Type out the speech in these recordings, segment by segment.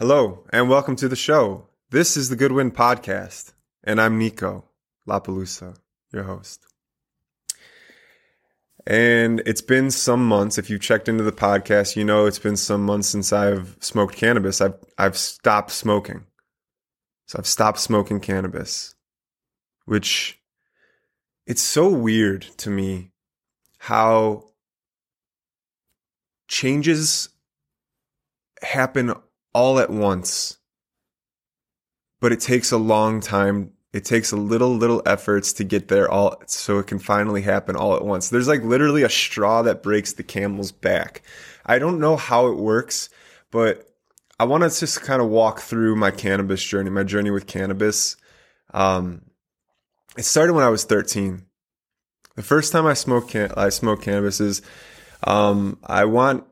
Hello, and welcome to the show. This is the Goodwind Podcast, and I'm Niko LaPelusa, your host. And it's been some months. If you've checked into the podcast, you know it's been some months since I've smoked cannabis. I've I've stopped smoking. So I've stopped smoking cannabis. Which it's so weird to me how changes happen all at once. But it takes a long time. It takes a little, little efforts to get there all so it can finally happen all at once. There's like literally a straw that breaks the camel's back. I don't know how it works, but I want to just kind of walk through my cannabis journey, my journey with cannabis. Um, it started when I was 13. The first time I smoked can- I smoked cannabis is um, I want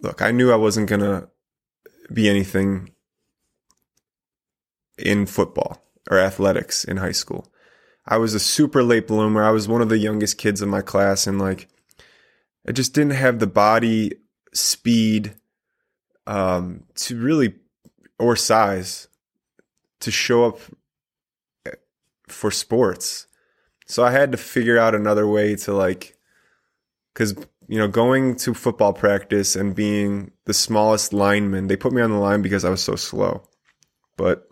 look, I knew I wasn't going to be anything in football or athletics in high school. I was a super late bloomer. I was one of the youngest kids in my class and like I just didn't have the body speed um to really or size to show up for sports. So I had to figure out another way to like cuz you know, going to football practice and being the smallest lineman, they put me on the line because I was so slow. But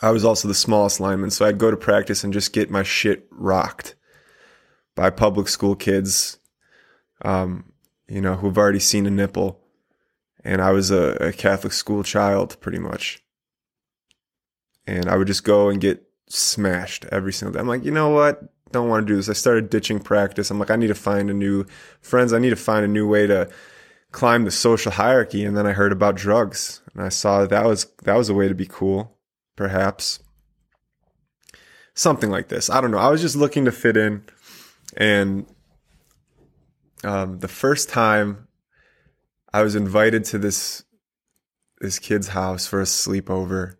I was also the smallest lineman, so I'd go to practice and just get my shit rocked by public school kids, um, you know, who've already seen a nipple. And I was a, a Catholic school child, pretty much. And I would just go and get smashed every single day. I'm like, you know what? Don't want to do this. I started ditching practice. I'm like, I need to find a new friends. I need to find a new way to climb the social hierarchy. And then I heard about drugs and I saw that, that was, that was a way to be cool, perhaps. Something like this. I don't know. I was just looking to fit in. And um, the first time I was invited to this this kid's house for a sleepover,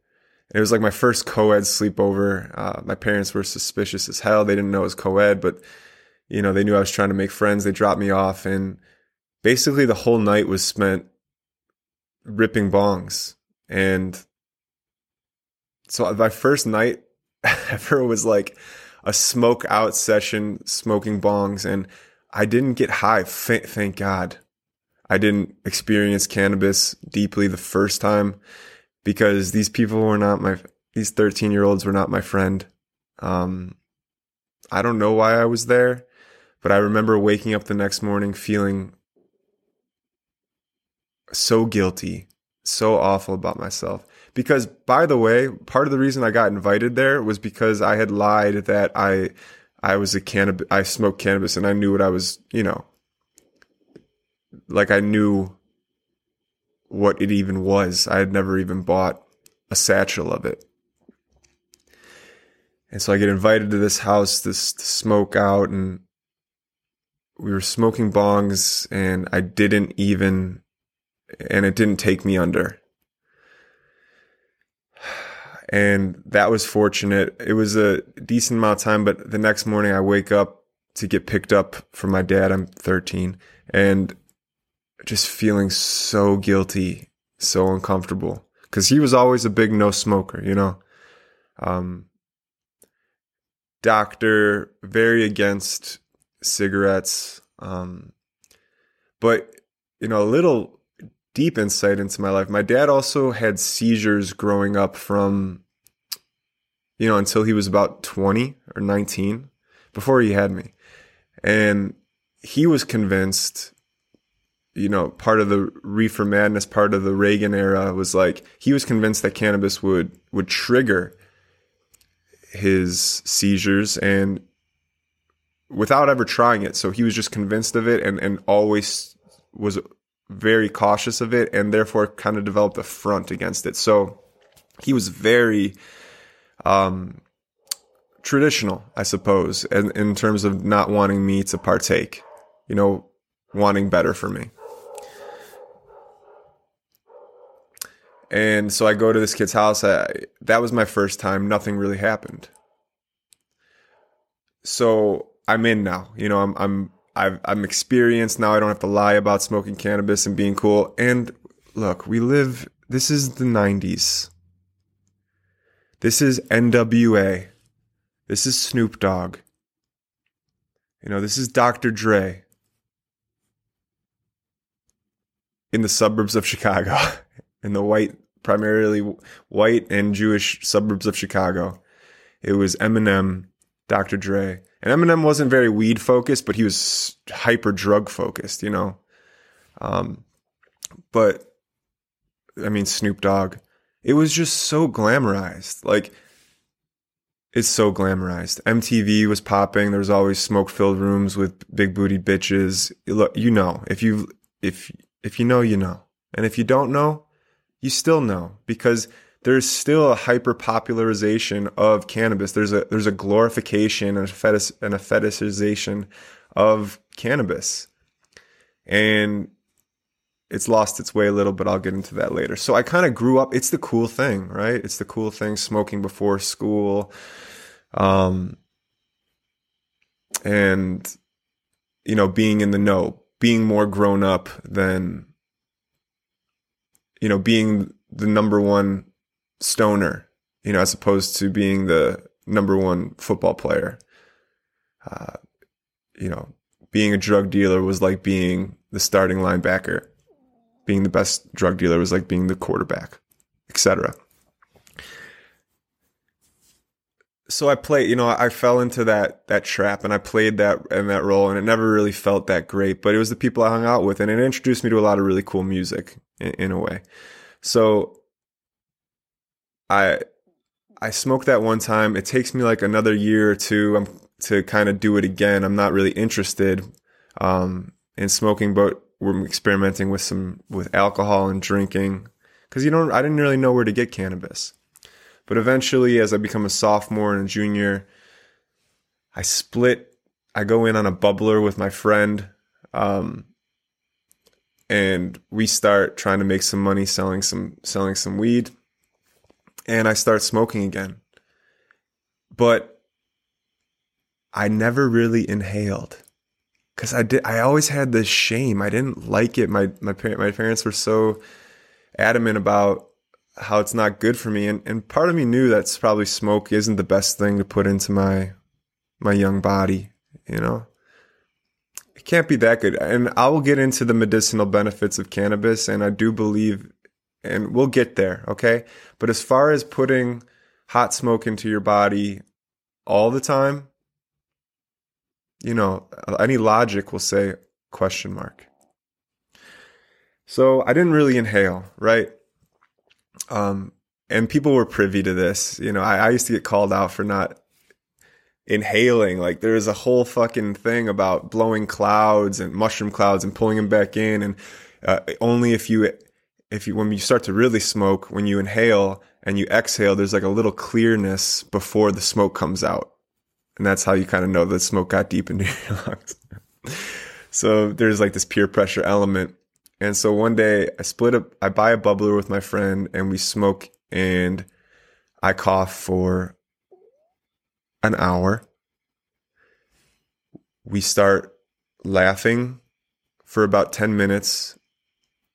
it was like my first co-ed sleepover. Uh, my parents were suspicious as hell. They didn't know it was co-ed, but you know, they knew I was trying to make friends. They dropped me off and basically the whole night was spent ripping bongs. And so my first night ever was like a smoke out session, smoking bongs. And I didn't get high. Thank God. I didn't experience cannabis deeply the first time because these people were not my these 13 year olds were not my friend. Um, I don't know why I was there, but I remember waking up the next morning feeling so guilty, so awful about myself. Because by the way, part of the reason I got invited there was because I had lied that I I was a cannabis I smoked cannabis and I knew what I was, you know, like I knew what it even was. I had never even bought a satchel of it. And so I get invited to this house, this to smoke out, and we were smoking bongs, and I didn't even, and it didn't take me under. And that was fortunate. It was a decent amount of time, but the next morning I wake up to get picked up from my dad. I'm 13, and just feeling so guilty, so uncomfortable. Cause he was always a big no smoker, you know? Um, doctor, very against cigarettes. Um, but, you know, a little deep insight into my life. My dad also had seizures growing up from, you know, until he was about 20 or 19 before he had me. And he was convinced you know, part of the reefer madness, part of the Reagan era was like he was convinced that cannabis would would trigger his seizures and without ever trying it. So he was just convinced of it and, and always was very cautious of it and therefore kind of developed a front against it. So he was very um, traditional, I suppose, in, in terms of not wanting me to partake, you know, wanting better for me. And so I go to this kid's house. I, that was my first time. Nothing really happened. So I'm in now. You know, I'm I'm I've, I'm experienced now. I don't have to lie about smoking cannabis and being cool. And look, we live, this is the 90s. This is NWA. This is Snoop Dogg. You know, this is Dr. Dre in the suburbs of Chicago, in the white, primarily white and Jewish suburbs of Chicago. It was Eminem, Dr. Dre. And Eminem wasn't very weed focused, but he was hyper drug focused, you know. Um, but I mean, Snoop Dogg. It was just so glamorized. Like, it's so glamorized. MTV was popping. There was always smoke filled rooms with big booty bitches. Look, you know, if you if if you know, you know, and if you don't know, you still know because there's still a hyper popularization of cannabis. There's a there's a glorification and a fetish and a fetishization of cannabis, and it's lost its way a little, but I'll get into that later. So I kind of grew up. It's the cool thing, right? It's the cool thing. Smoking before school, um, and you know, being in the know, being more grown up than you know, being the number one stoner, you know, as opposed to being the number one football player. Uh, you know, being a drug dealer was like being the starting linebacker being the best drug dealer was like being the quarterback, etc. So I played, you know, I fell into that that trap and I played that in that role and it never really felt that great, but it was the people I hung out with and it introduced me to a lot of really cool music in, in a way. So I I smoked that one time. It takes me like another year or two um, to kind of do it again. I'm not really interested um, in smoking, but we're experimenting with some with alcohol and drinking because you don't I didn't really know where to get cannabis. But eventually, as I become a sophomore and a junior, I split. I go in on a bubbler with my friend, um, and we start trying to make some money selling some selling some weed. And I start smoking again, but I never really inhaled because I did. I always had this shame. I didn't like it. My my parent my parents were so adamant about how it's not good for me, and and part of me knew that's probably smoke isn't the best thing to put into my my young body. You know, it can't be that good. And I will get into the medicinal benefits of cannabis, and I do believe, and we'll get there. Okay, but as far as putting hot smoke into your body all the time you know, any logic will say question mark. So I didn't really inhale, right? Um, and people were privy to this. You know, I, I used to get called out for not inhaling. Like there's a whole fucking thing about blowing clouds and mushroom clouds and pulling them back in. And uh, only if you, if you, when you start to really smoke, when you inhale and you exhale, there's like a little clearness before the smoke comes out. And that's how you kind of know that smoke got deep into your lungs. so there's like this peer pressure element. And so one day I split up, I buy a bubbler with my friend and we smoke and I cough for an hour. We start laughing for about 10 minutes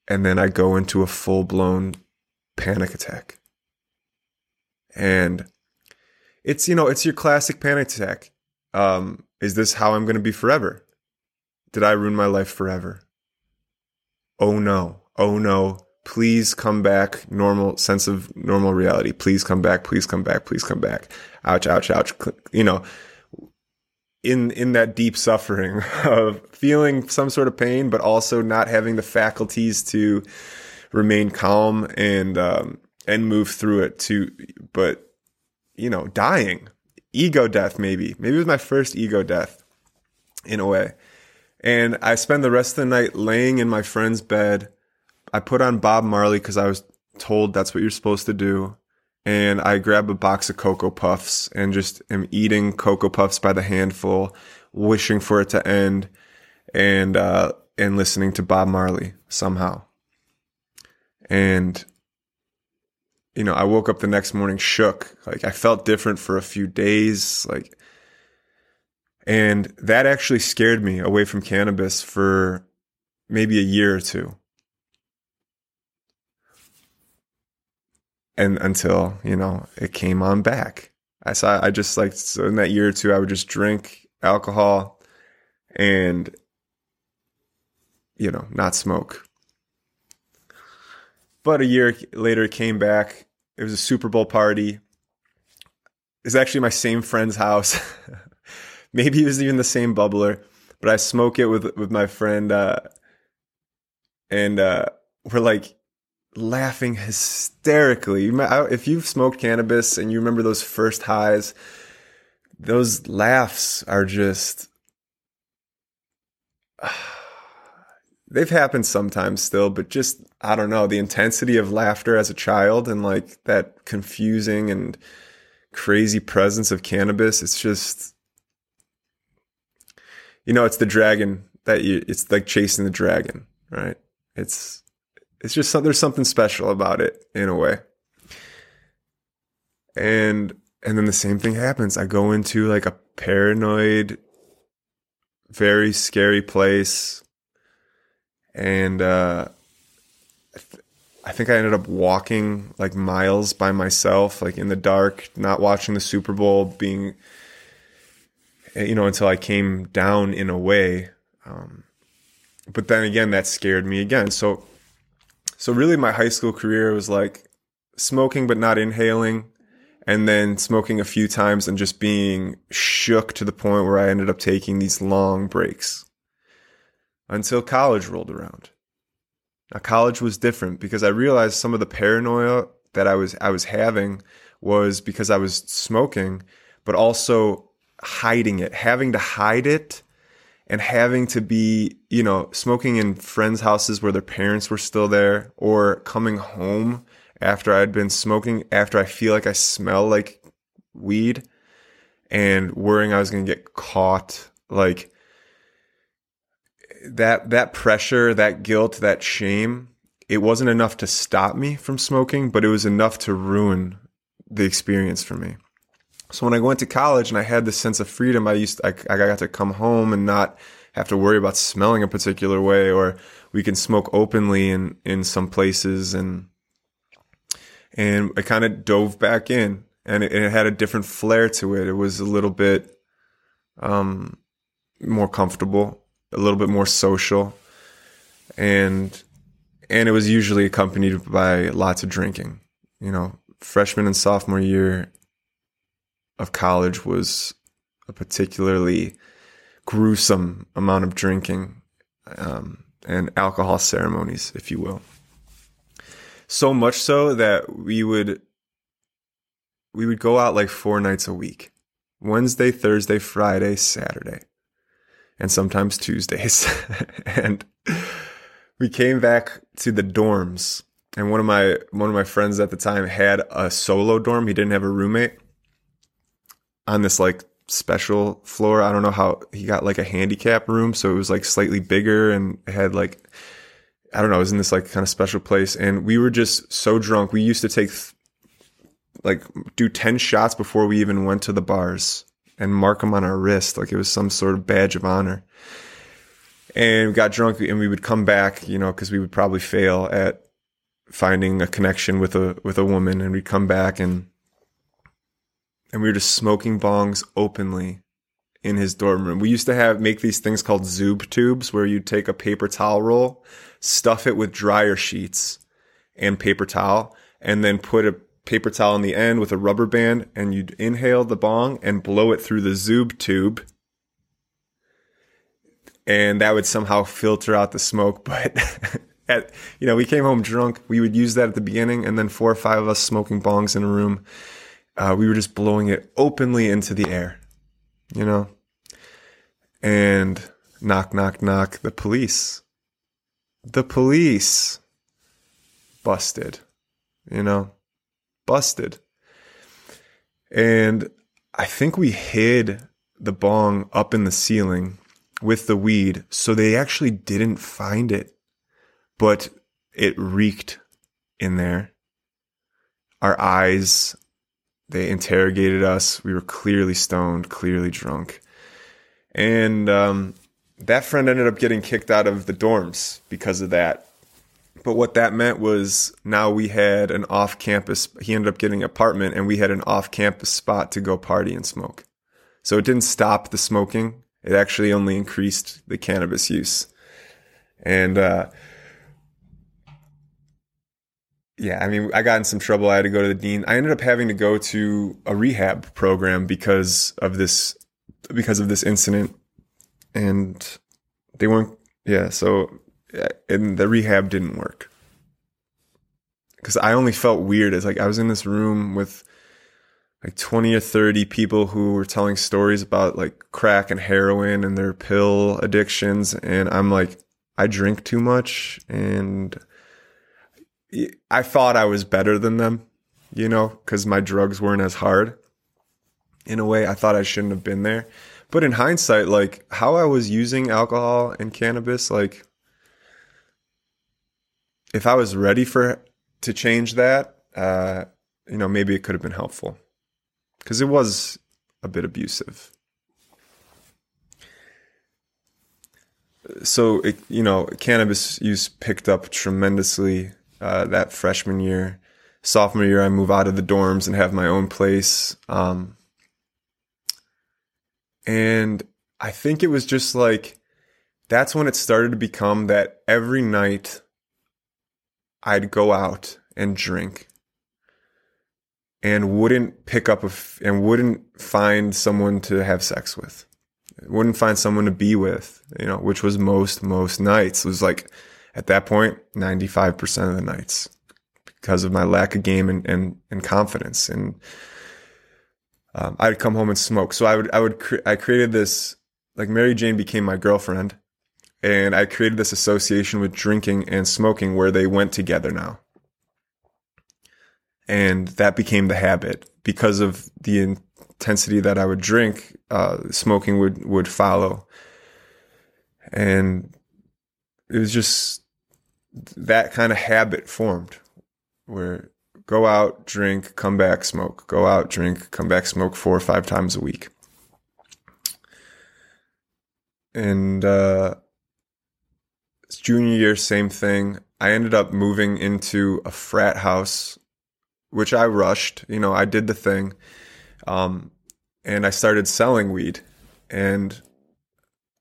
and then I go into a full blown panic attack. And it's you know it's your classic panic attack. Um, is this how I'm going to be forever? Did I ruin my life forever? Oh no! Oh no! Please come back. Normal sense of normal reality. Please come back. Please come back. Please come back. Ouch! Ouch! Ouch! You know, in in that deep suffering of feeling some sort of pain, but also not having the faculties to remain calm and um, and move through it. To but you know, dying, ego death, maybe. Maybe it was my first ego death in a way. And I spend the rest of the night laying in my friend's bed. I put on Bob Marley because I was told that's what you're supposed to do. And I grab a box of Cocoa Puffs and just am eating Cocoa Puffs by the handful, wishing for it to end and, uh, and listening to Bob Marley somehow. And you know, I woke up the next morning shook. Like I felt different for a few days. Like, and that actually scared me away from cannabis for maybe a year or two. and until you know it came on back. I saw I just like so in that year or two I would just drink alcohol and you know not smoke. But a year later it came back. It was a Super Bowl party. It's actually my same friend's house. Maybe it was even the same bubbler, but I smoke it with with my friend uh, and uh, we're like laughing hysterically. If you've smoked cannabis and you remember those first highs, those laughs are just. They've happened sometimes still, but just, I don't know, the intensity of laughter as a child and like that confusing and crazy presence of cannabis, it's just, you know, it's the dragon that you, it's like chasing the dragon, right? It's, it's just there's something special about it in a way. And and then the same thing happens. I go into like a paranoid, very scary place, and uh, I think I ended up walking like miles by myself, like in the dark, not watching the Super Bowl, being you know until I came down in a way. Um, but then again, that scared me again. So so really my high school career was like smoking but not inhaling and then smoking a few times and just being shook to the point where I ended up taking these long breaks until college rolled around. Now college was different because I realized some of the paranoia that I was I was having was because I was smoking but also hiding it, having to hide it and having to be, you know, smoking in friends' houses where their parents were still there or coming home after I'd been smoking, after I feel like I smell like weed and worrying I was going to get caught. Like that, that pressure, that guilt, that shame, it wasn't enough to stop me from smoking, but it was enough to ruin the experience for me. So when I went to college and I had this sense of freedom, I used I, I got to come home and not have to worry about smelling a particular way, or we can smoke openly in in some places, and and I kind of dove back in, and it, it, had a different flair to it. It was a little bit um, more comfortable, a little bit more social, and and it was usually accompanied by lots of drinking. You know, freshman and sophomore year of college was a particularly gruesome amount of drinking um, and alcohol ceremonies, if you will. So much so that we would we would go out like four nights a week. Wednesday, Thursday, Friday, Saturday, and sometimes Tuesdays. and we came back to the dorms and one of my one of my friends at the time had a solo dorm. He didn't have a roommate on this like special floor. I don't know how he got like a handicap room, so it was like slightly bigger and had like I don't know, it was in this like kind of special place and we were just so drunk. We used to take like do 10 shots before we even went to the bars and mark them on our wrist like it was some sort of badge of honor. And we got drunk and we would come back, you know, cuz we would probably fail at finding a connection with a with a woman and we'd come back and and we were just smoking bongs openly in his dorm room. We used to have make these things called Zoob tubes where you'd take a paper towel roll, stuff it with dryer sheets and paper towel, and then put a paper towel on the end with a rubber band and you'd inhale the bong and blow it through the Zoob tube. And that would somehow filter out the smoke, but at, you know, we came home drunk. We would use that at the beginning and then four or five of us smoking bongs in a room uh, we were just blowing it openly into the air, you know? And knock, knock, knock, the police. The police busted, you know? Busted. And I think we hid the bong up in the ceiling with the weed, so they actually didn't find it, but it reeked in there. Our eyes they interrogated us. We were clearly stoned, clearly drunk. And um, that friend ended up getting kicked out of the dorms because of that. But what that meant was now we had an off campus, he ended up getting an apartment and we had an off campus spot to go party and smoke. So it didn't stop the smoking. It actually only increased the cannabis use. And, uh, yeah, I mean, I got in some trouble. I had to go to the dean. I ended up having to go to a rehab program because of this, because of this incident. And they weren't, yeah. So, and the rehab didn't work because I only felt weird as like I was in this room with like 20 or 30 people who were telling stories about like crack and heroin and their pill addictions. And I'm like, I drink too much and I thought I was better than them, you know, because my drugs weren't as hard. In a way, I thought I shouldn't have been there. But in hindsight, like how I was using alcohol and cannabis, like if I was ready for to change that, uh, you know, maybe it could have been helpful because it was a bit abusive. So, it, you know, cannabis use picked up tremendously uh, that freshman year. Sophomore year, I move out of the dorms and have my own place. Um, and I think it was just like, that's when it started to become that every night I'd go out and drink and wouldn't pick up a f- and wouldn't find someone to have sex with wouldn't find someone to be with you know which was most most nights it was like at that point 95% of the nights because of my lack of game and and, and confidence. And um, I'd come home and smoke. So I would I would cre- I created this like Mary Jane became my girlfriend and I created this association with drinking and smoking where they went together now. And that became the habit because of the intensity that I would drink. Uh, smoking would would follow, and it was just that kind of habit formed, where go out, drink, come back, smoke, go out, drink, come back, smoke four or five times a week, and uh, junior year, same thing. I ended up moving into a frat house which I rushed. You know, I did the thing. Um, and I started selling weed. And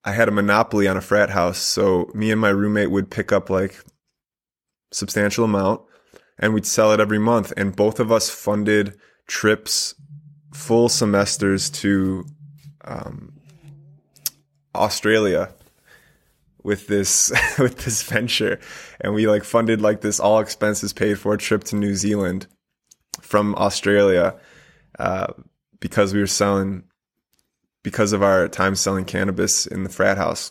I had a monopoly on a frat house. So me and my roommate would pick up like substantial amount and we'd sell it every month. And both of us funded trips, full semesters to um, Australia with this with this venture and we like funded like this all expenses paid for trip to New Zealand from Australia uh, because we were selling because of our time selling cannabis in the frat house.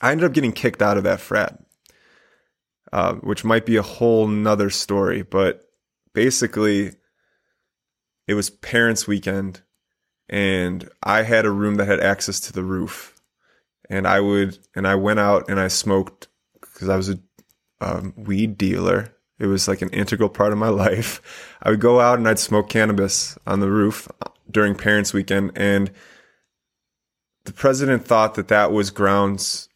I ended up getting kicked out of that frat, uh, which might be a whole nother story, but basically it was parents weekend and I had a room that had access to the roof and I would, and I went out and I smoked because I was a um, weed dealer it was like an integral part of my life. I would go out and I'd smoke cannabis on the roof during parents weekend. And the president thought that that was grounds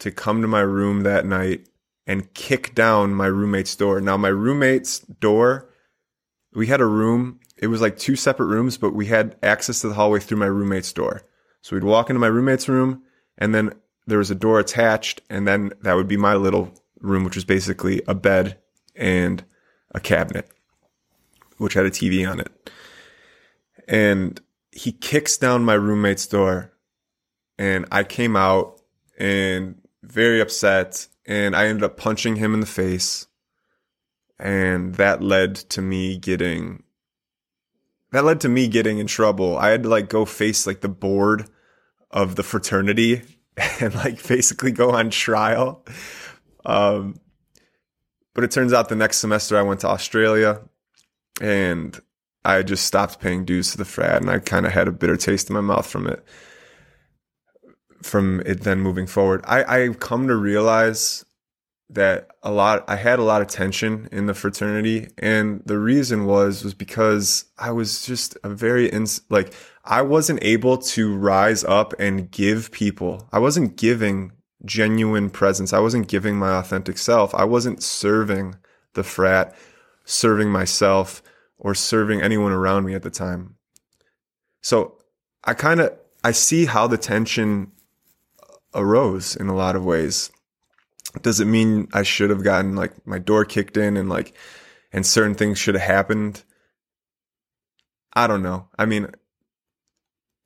to come to my room that night and kick down my roommate's door. Now, my roommate's door, we had a room. It was like two separate rooms, but we had access to the hallway through my roommate's door. So we'd walk into my roommate's room and then there was a door attached and then that would be my little room, which was basically a bed and a cabinet, which had a TV on it. And he kicks down my roommate's door, and I came out and very upset, and I ended up punching him in the face. And that led to me getting that led to me getting in trouble. I had to like go face like the board of the fraternity and like basically go on trial. Um, but it turns out the next semester I went to Australia and I just stopped paying dues to the frat and I kind of had a bitter taste in my mouth from it. From it then moving forward, I, I come to realize that a lot, I had a lot of tension in the fraternity. And the reason was, was because I was just a very, ins- like, I wasn't able to rise up and give people, I wasn't giving genuine presence. I wasn't giving my authentic self. I wasn't serving the frat, serving myself, or serving anyone around me at the time. So I kind of I see how the tension arose in a lot of ways. Does it mean I should have gotten like my door kicked in and like and certain things should have happened? I don't know. I mean,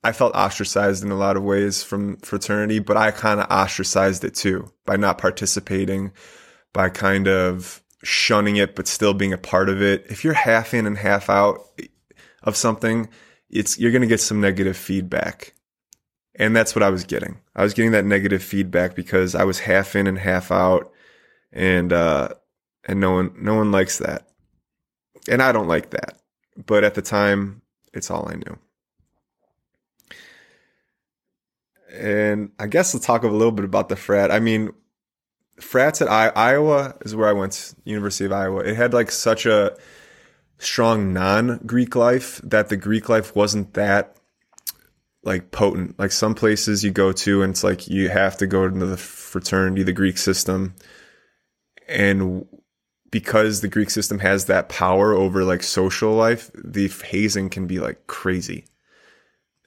I felt ostracized in a lot of ways from fraternity, but I kind of ostracized it too by not participating, by kind of shunning it, but still being a part of it. If you're half in and half out of something, it's, you're going to get some negative feedback. And that's what I was getting. I was getting that negative feedback because I was half in and half out and, uh, and no one, no one likes that. And I don't like that. But at the time, it's all I knew. And I guess we'll talk a little bit about the frat. I mean, frats at I- Iowa is where I went, University of Iowa. It had like such a strong non Greek life that the Greek life wasn't that like potent. Like some places you go to and it's like you have to go into the fraternity, the Greek system. And because the Greek system has that power over like social life, the hazing can be like crazy.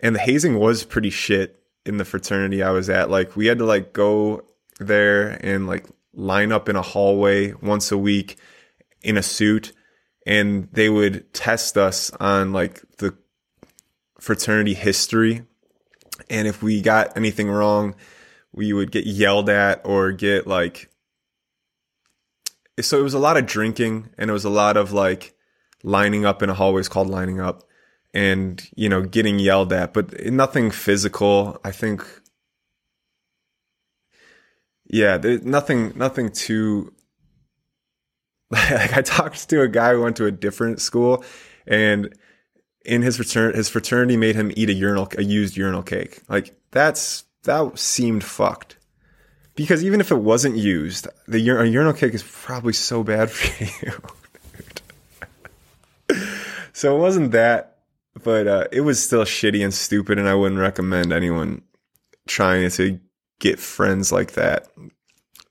And the hazing was pretty shit in the fraternity I was at. Like we had to like go there and like line up in a hallway once a week in a suit and they would test us on like the fraternity history and if we got anything wrong, we would get yelled at or get like. So it was a lot of drinking and it was a lot of like lining up in a hallway. It's called lining up and, you know, getting yelled at, but nothing physical. I think. Yeah, nothing, nothing too. like I talked to a guy who went to a different school and in his fraternity, his fraternity made him eat a urinal, a used urinal cake. Like that's that seemed fucked. Because even if it wasn't used, the ur- urinal cake is probably so bad for you. so it wasn't that, but uh, it was still shitty and stupid, and I wouldn't recommend anyone trying to get friends like that.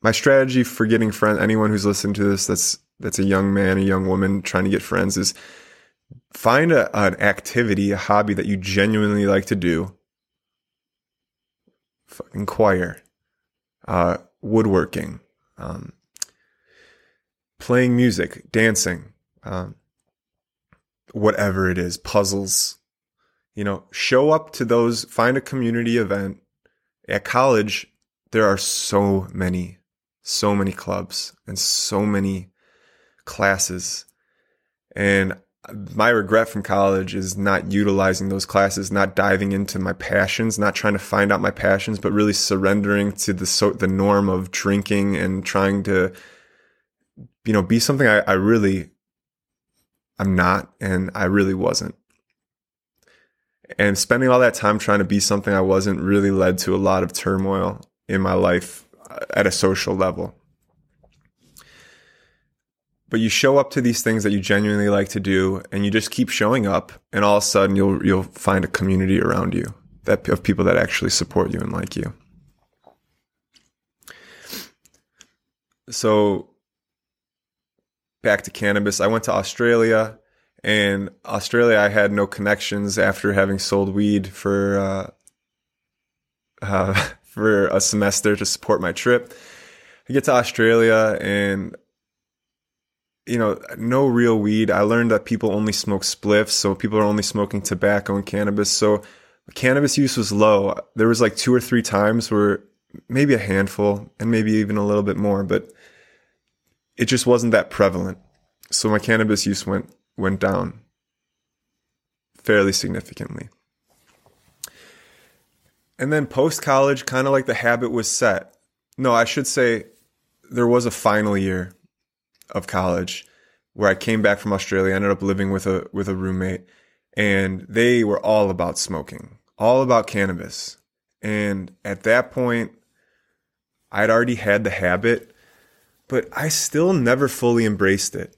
My strategy for getting friends, anyone who's listening to this, that's that's a young man, a young woman trying to get friends, is find a, an activity, a hobby that you genuinely like to do. Fucking choir, uh, woodworking, um, playing music, dancing, um, whatever it is, puzzles. You know, show up to those, find a community event. At college, there are so many, so many clubs and so many classes. And my regret from college is not utilizing those classes, not diving into my passions, not trying to find out my passions, but really surrendering to the so, the norm of drinking and trying to, you know, be something I, I really, I'm not, and I really wasn't. And spending all that time trying to be something I wasn't really led to a lot of turmoil in my life uh, at a social level but you show up to these things that you genuinely like to do and you just keep showing up and all of a sudden you'll you'll find a community around you that of people that actually support you and like you. So back to cannabis i went to australia and australia i had no connections after having sold weed for uh, uh, for a semester to support my trip. I get to australia and you know, no real weed. I learned that people only smoke spliffs, so people are only smoking tobacco and cannabis. So cannabis use was low. There was like two or three times where maybe a handful and maybe even a little bit more, but it just wasn't that prevalent. So my cannabis use went went down fairly significantly. And then post college, kind of like the habit was set. No, I should say there was a final year of college where I came back from Australia. I ended up living with a with a roommate and they were all about smoking, all about cannabis. And at that point, I'd already had the habit, but I still never fully embraced it.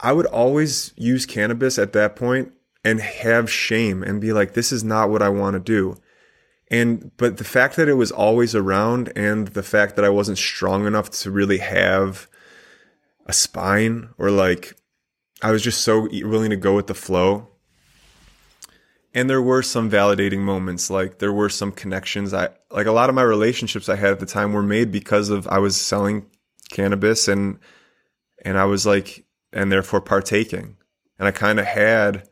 I would always use cannabis at that point and have shame and be like, this is not what I want to do. And, but the fact that it was always around and the fact that I wasn't strong enough to really have a spine or like, I was just so willing to go with the flow. And there were some validating moments, like there were some connections. I like a lot of my relationships I had at the time were made because of I was selling cannabis and and I was like and therefore partaking. And I kind of had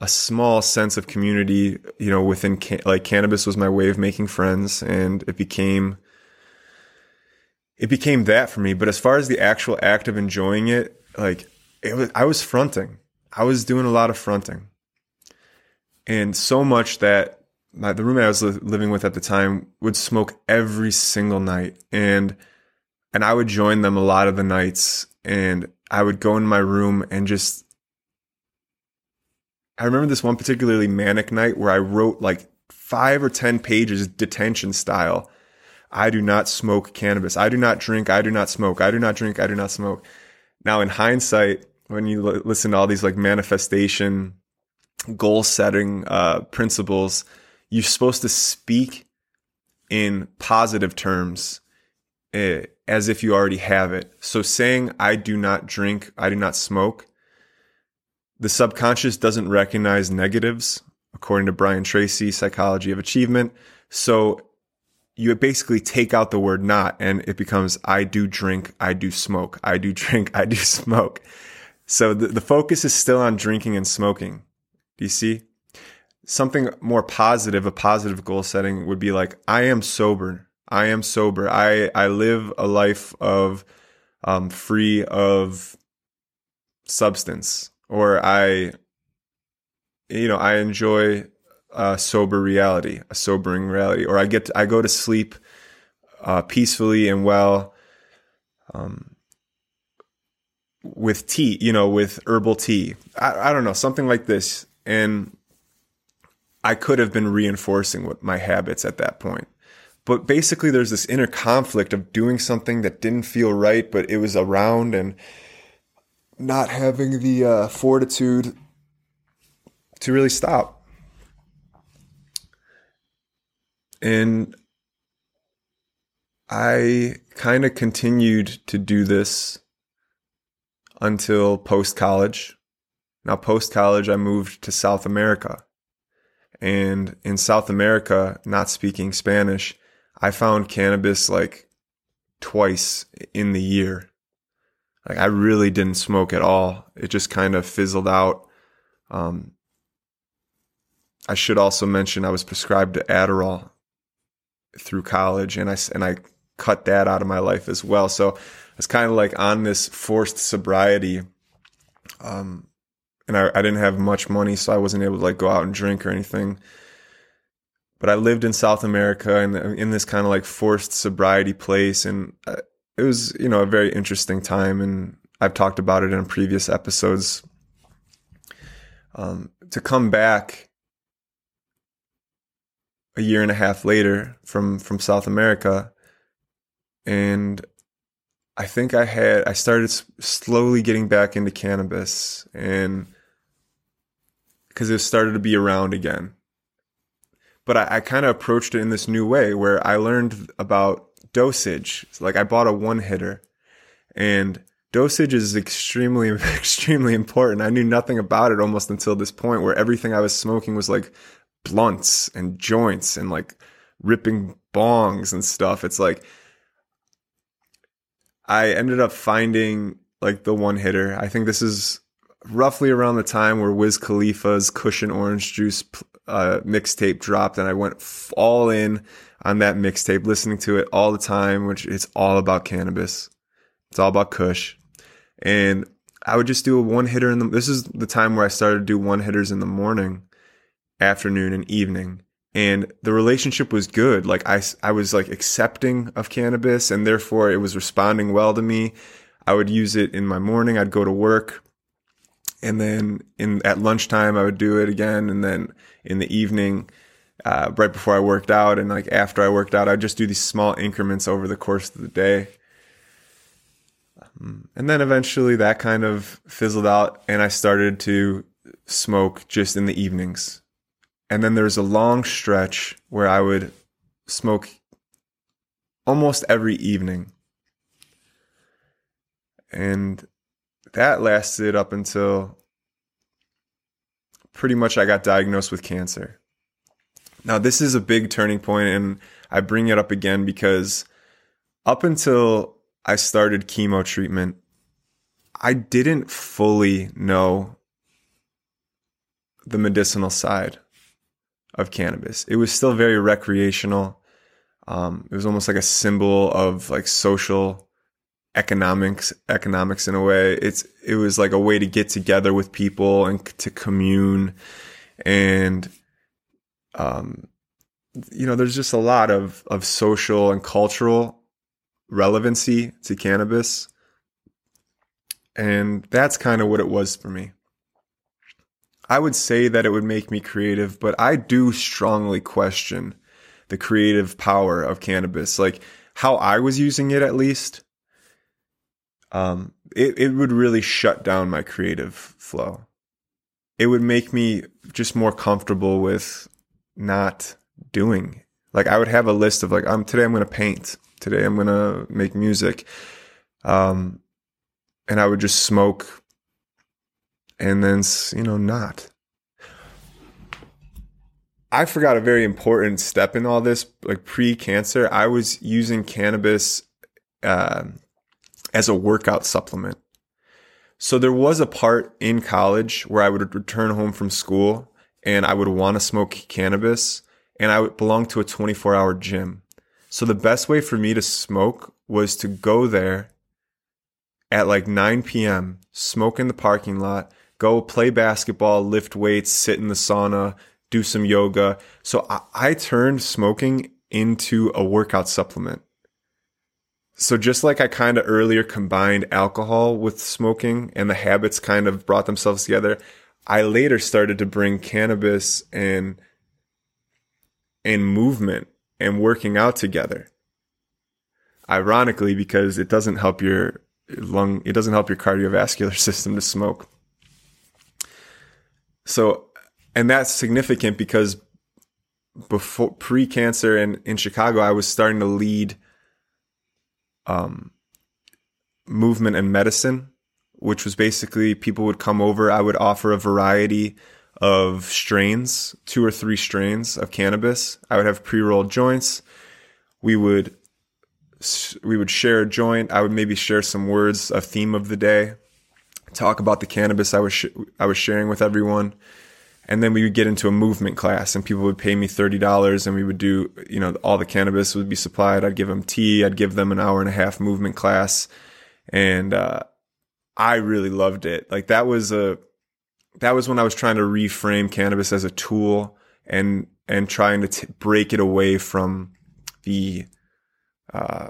a small sense of community, you know, within like cannabis was my way of making friends and it became it became that for me, but as far as the actual act of enjoying it, like it was I was fronting. I was doing a lot of fronting. And so much that my, the roommate I was li- living with at the time would smoke every single night and and I would join them a lot of the nights and I would go in my room and just I remember this one particularly manic night where I wrote like five or 10 pages detention style. I do not smoke cannabis. I do not drink. I do not smoke. I do not drink. I do not smoke. Now, in hindsight, when you l- listen to all these like manifestation, goal setting uh, principles, you're supposed to speak in positive terms uh, as if you already have it. So saying, I do not drink, I do not smoke, the subconscious doesn't recognize negatives, according to Brian Tracy, Psychology of Achievement. So you basically take out the word not and it becomes I do drink, I do smoke, I do drink, I do smoke. So the, the focus is still on drinking and smoking. Do you see? Something more positive, a positive goal setting would be like, I am sober. I am sober. I, I live a life of um, free of substance or I, you know, I enjoy a sober reality, a sobering reality, or I get, to, I go to sleep uh, peacefully and well, um, with tea, you know, with herbal tea. I, I don't know, something like this. And I could have been reinforcing what my habits at that point. But basically, there's this inner conflict of doing something that didn't feel right, but it was around and not having the uh, fortitude to really stop. And I kind of continued to do this until post college. Now, post college, I moved to South America. And in South America, not speaking Spanish, I found cannabis like twice in the year. Like I really didn't smoke at all. It just kind of fizzled out. Um, I should also mention I was prescribed Adderall through college, and I and I cut that out of my life as well. So it's kind of like on this forced sobriety. Um, and I, I didn't have much money, so I wasn't able to like go out and drink or anything. But I lived in South America and in this kind of like forced sobriety place, and uh, it was you know a very interesting time, and I've talked about it in previous episodes. Um, to come back a year and a half later from from South America, and I think I had I started slowly getting back into cannabis, and because it started to be around again. But I, I kind of approached it in this new way where I learned about dosage. Like I bought a one hitter and dosage is extremely, extremely important. I knew nothing about it almost until this point where everything I was smoking was like blunts and joints and like ripping bongs and stuff. It's like, I ended up finding like the one hitter. I think this is roughly around the time where Wiz Khalifa's Kush and Orange Juice uh, mixtape dropped, and I went all in on that mixtape, listening to it all the time, which it's all about cannabis. It's all about Kush. And I would just do a one hitter in the, this is the time where I started to do one hitters in the morning, afternoon, and evening. And the relationship was good. Like I, I was like accepting of cannabis and therefore it was responding well to me. I would use it in my morning. I'd go to work and then in at lunchtime I would do it again. And then in the evening, uh, right before I worked out and like after I worked out, I'd just do these small increments over the course of the day. Um, and then eventually that kind of fizzled out and I started to smoke just in the evenings. And then there's a long stretch where I would smoke almost every evening. And that lasted up until pretty much I got diagnosed with cancer. Now, this is a big turning point, and I bring it up again because up until I started chemo treatment, I didn't fully know the medicinal side of cannabis. It was still very recreational. Um, it was almost like a symbol of like social economics, economics in a way. It's it was like a way to get together with people and to commune, and um, you know, there's just a lot of of social and cultural relevancy to cannabis, and that's kind of what it was for me. I would say that it would make me creative, but I do strongly question the creative power of cannabis. Like how I was using it, at least, um, it, it would really shut down my creative flow. It would make me just more comfortable with not doing. Like I would have a list of like, I'm today I'm going to paint. Today I'm going to make music. Um, and I would just smoke and then you know not. I forgot a very important step in all this. Like pre-cancer, I was using cannabis uh, as a workout supplement. So there was a part in college where I would return home from school and I would want to smoke cannabis, and I belonged to a 24-hour gym. So the best way for me to smoke was to go there at like 9 p.m., smoke in the parking lot, go play basketball, lift weights, sit in the sauna, do some yoga. So I, I turned smoking into a workout supplement. So just like I kind of earlier combined alcohol with smoking and the habits kind of brought themselves together, I later started to bring cannabis and and movement and working out together. Ironically, because it doesn't help your lung, it doesn't help your cardiovascular system to smoke. So, and that's significant because before pre-cancer and in Chicago, I was starting to lead um, movement and medicine, which was basically people would come over. I would offer a variety of strains, two or three strains of cannabis. I would have pre-rolled joints. We would we would share a joint. I would maybe share some words, a theme of the day talk about the cannabis I was sh- I was sharing with everyone, and then we would get into a movement class, and people would pay me thirty dollars, and we would do you know all the cannabis would be supplied. I'd give them tea. I'd give them an hour and a half movement class, and uh, I really loved it. Like that was a that was when I was trying to reframe cannabis as a tool and and trying to t- break it away from the uh,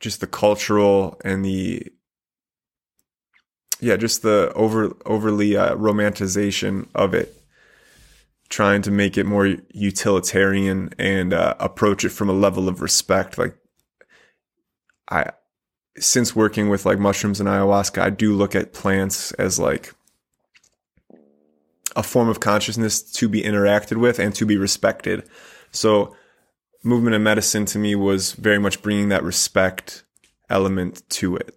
just the cultural and the yeah, just the over overly uh, romanticization of it, trying to make it more utilitarian and uh, approach it from a level of respect. Like I, since working with like mushrooms and ayahuasca, I do look at plants as like a form of consciousness to be interacted with and to be respected. So movement and medicine to me was very much bringing that respect element to it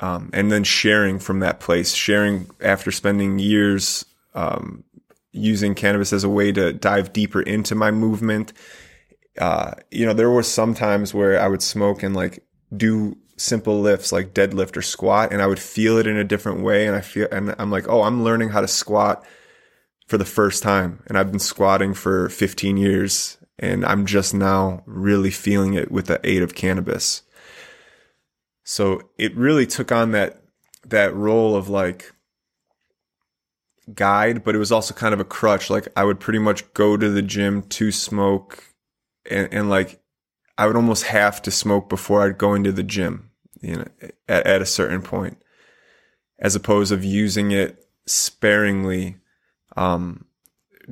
um, and then sharing from that place, sharing after spending years um, using cannabis as a way to dive deeper into my movement. Uh, you know, there were some times where I would smoke and like do simple lifts like deadlift or squat, and I would feel it in a different way. And I feel, and I'm like, oh, I'm learning how to squat for the first time, and I've been squatting for 15 years, and I'm just now really feeling it with the aid of cannabis. So it really took on that that role of like guide, but it was also kind of a crutch. Like I would pretty much go to the gym to smoke and, and like I would almost have to smoke before I'd go into the gym, you know, at, at a certain point, as opposed of using it sparingly, um,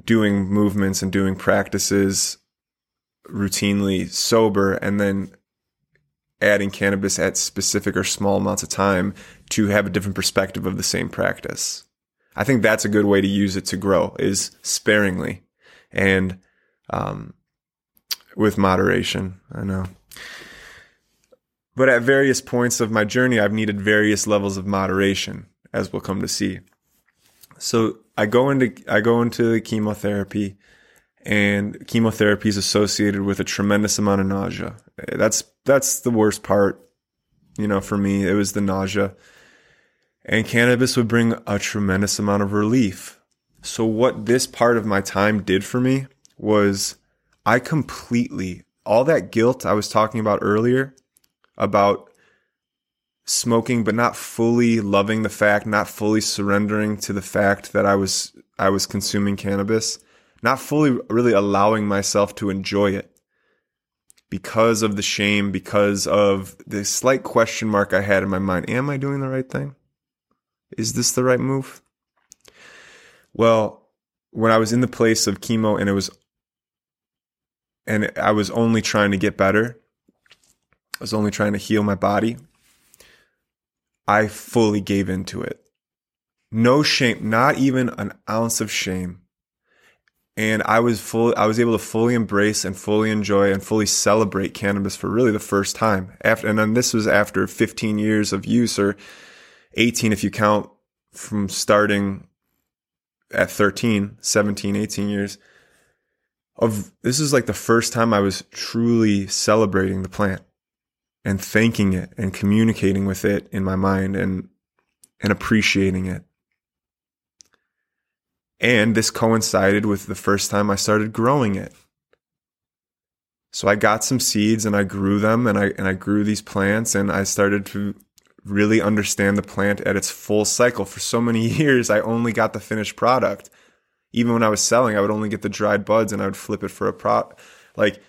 doing movements and doing practices routinely sober and then adding cannabis at specific or small amounts of time to have a different perspective of the same practice. I think that's a good way to use it to grow is sparingly and um, with moderation. I know. But at various points of my journey, I've needed various levels of moderation, as we'll come to see. So I go into I go into the chemotherapy, and chemotherapy is associated with a tremendous amount of nausea. That's that's the worst part, you know. For me, it was the nausea, and cannabis would bring a tremendous amount of relief. So what this part of my time did for me was I completely all that guilt I was talking about earlier about smoking but not fully loving the fact, not fully surrendering to the fact that I was I was consuming cannabis, not fully really allowing myself to enjoy it because of the shame, because of the slight question mark I had in my mind. Am I doing the right thing? Is this the right move? Well, when I was in the place of chemo and it was and I was only trying to get better, I was only trying to heal my body. I fully gave into it. No shame, not even an ounce of shame. And I was full, I was able to fully embrace and fully enjoy and fully celebrate cannabis for really the first time. After, and then this was after 15 years of use or 18 if you count from starting at 13, 17, 18 years of this is like the first time I was truly celebrating the plant and thanking it and communicating with it in my mind and and appreciating it. And this coincided with the first time I started growing it. So I got some seeds and I grew them and I and I grew these plants and I started to really understand the plant at its full cycle. For so many years I only got the finished product. Even when I was selling, I would only get the dried buds and I would flip it for a prop like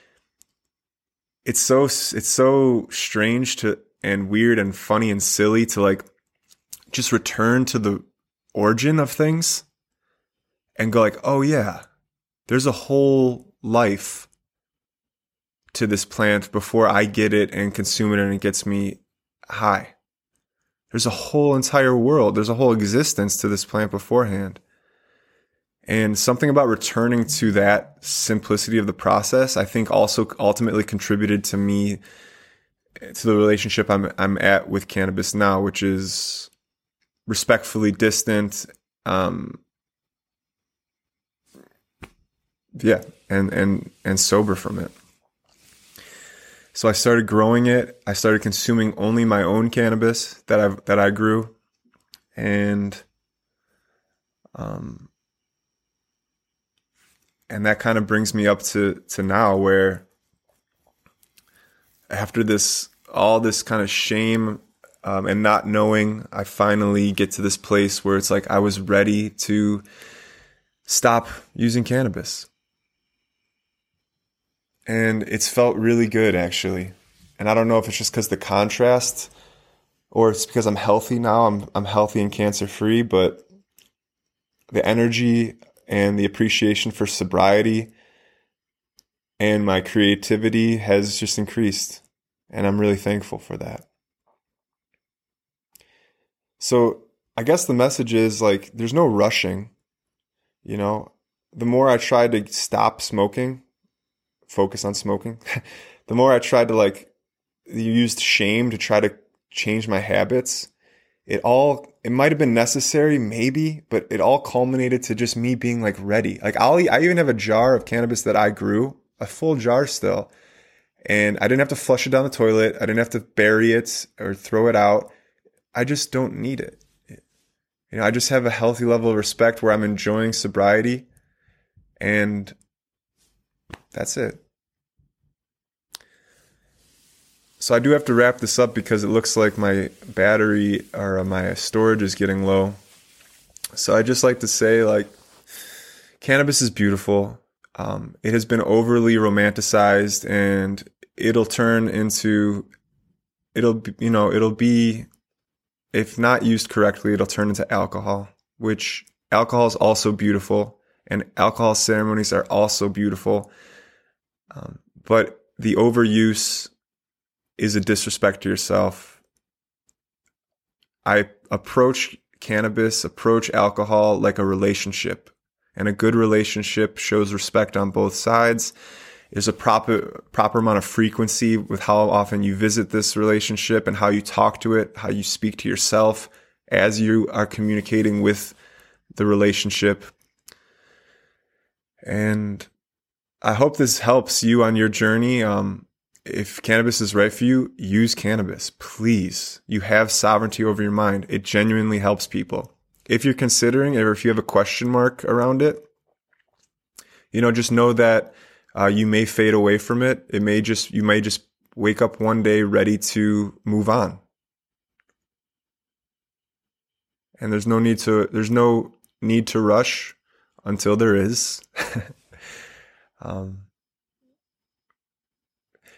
it's so it's so strange to and weird and funny and silly to like just return to the origin of things and go like, "Oh yeah, there's a whole life to this plant before I get it and consume it and it gets me high. There's a whole entire world, there's a whole existence to this plant beforehand. And something about returning to that simplicity of the process, I think also ultimately contributed to me to the relationship I'm I'm at with cannabis now, which is respectfully distant. Um, yeah, and and and sober from it. So I started growing it. I started consuming only my own cannabis that I that I grew, and um, and that kind of brings me up to to now where after this all this kind of shame um, and not knowing i finally get to this place where it's like i was ready to stop using cannabis and it's felt really good actually and i don't know if it's just because the contrast or it's because i'm healthy now i'm, I'm healthy and cancer free but the energy and the appreciation for sobriety and my creativity has just increased. And I'm really thankful for that. So I guess the message is like, there's no rushing. You know, the more I tried to stop smoking, focus on smoking, the more I tried to like used shame to try to change my habits it all it might have been necessary maybe but it all culminated to just me being like ready. Like i'll i even have a jar of cannabis that i grew a full jar still and i didn't have to flush it down the toilet i didn't have to bury it or throw it out. I just don't need it. You know i just have a healthy level of respect where i'm enjoying sobriety and that's it So I do have to wrap this up because it looks like my battery or my storage is getting low. So I just like to say like cannabis is beautiful. Um, it has been overly romanticized and it'll turn into it'll be, you know it'll be if not used correctly it'll turn into alcohol which alcohol is also beautiful and alcohol ceremonies are also beautiful um, but the overuse is a disrespect to yourself. I approach cannabis, approach alcohol like a relationship. And a good relationship shows respect on both sides. There's a proper proper amount of frequency with how often you visit this relationship and how you talk to it, how you speak to yourself as you are communicating with the relationship. And I hope this helps you on your journey. Um, if cannabis is right for you, use cannabis, please. You have sovereignty over your mind. It genuinely helps people. If you're considering, or if you have a question mark around it, you know, just know that uh, you may fade away from it. It may just, you may just wake up one day ready to move on. And there's no need to, there's no need to rush until there is. um,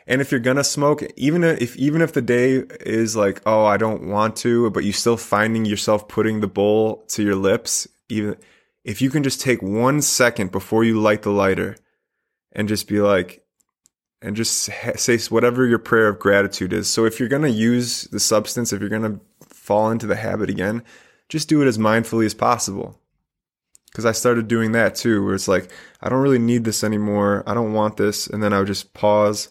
and if you're gonna smoke, even if even if the day is like, oh, I don't want to, but you're still finding yourself putting the bowl to your lips, even if you can just take one second before you light the lighter, and just be like, and just say whatever your prayer of gratitude is. So if you're gonna use the substance, if you're gonna fall into the habit again, just do it as mindfully as possible. Because I started doing that too, where it's like, I don't really need this anymore. I don't want this. And then I would just pause.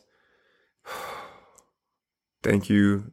Thank you.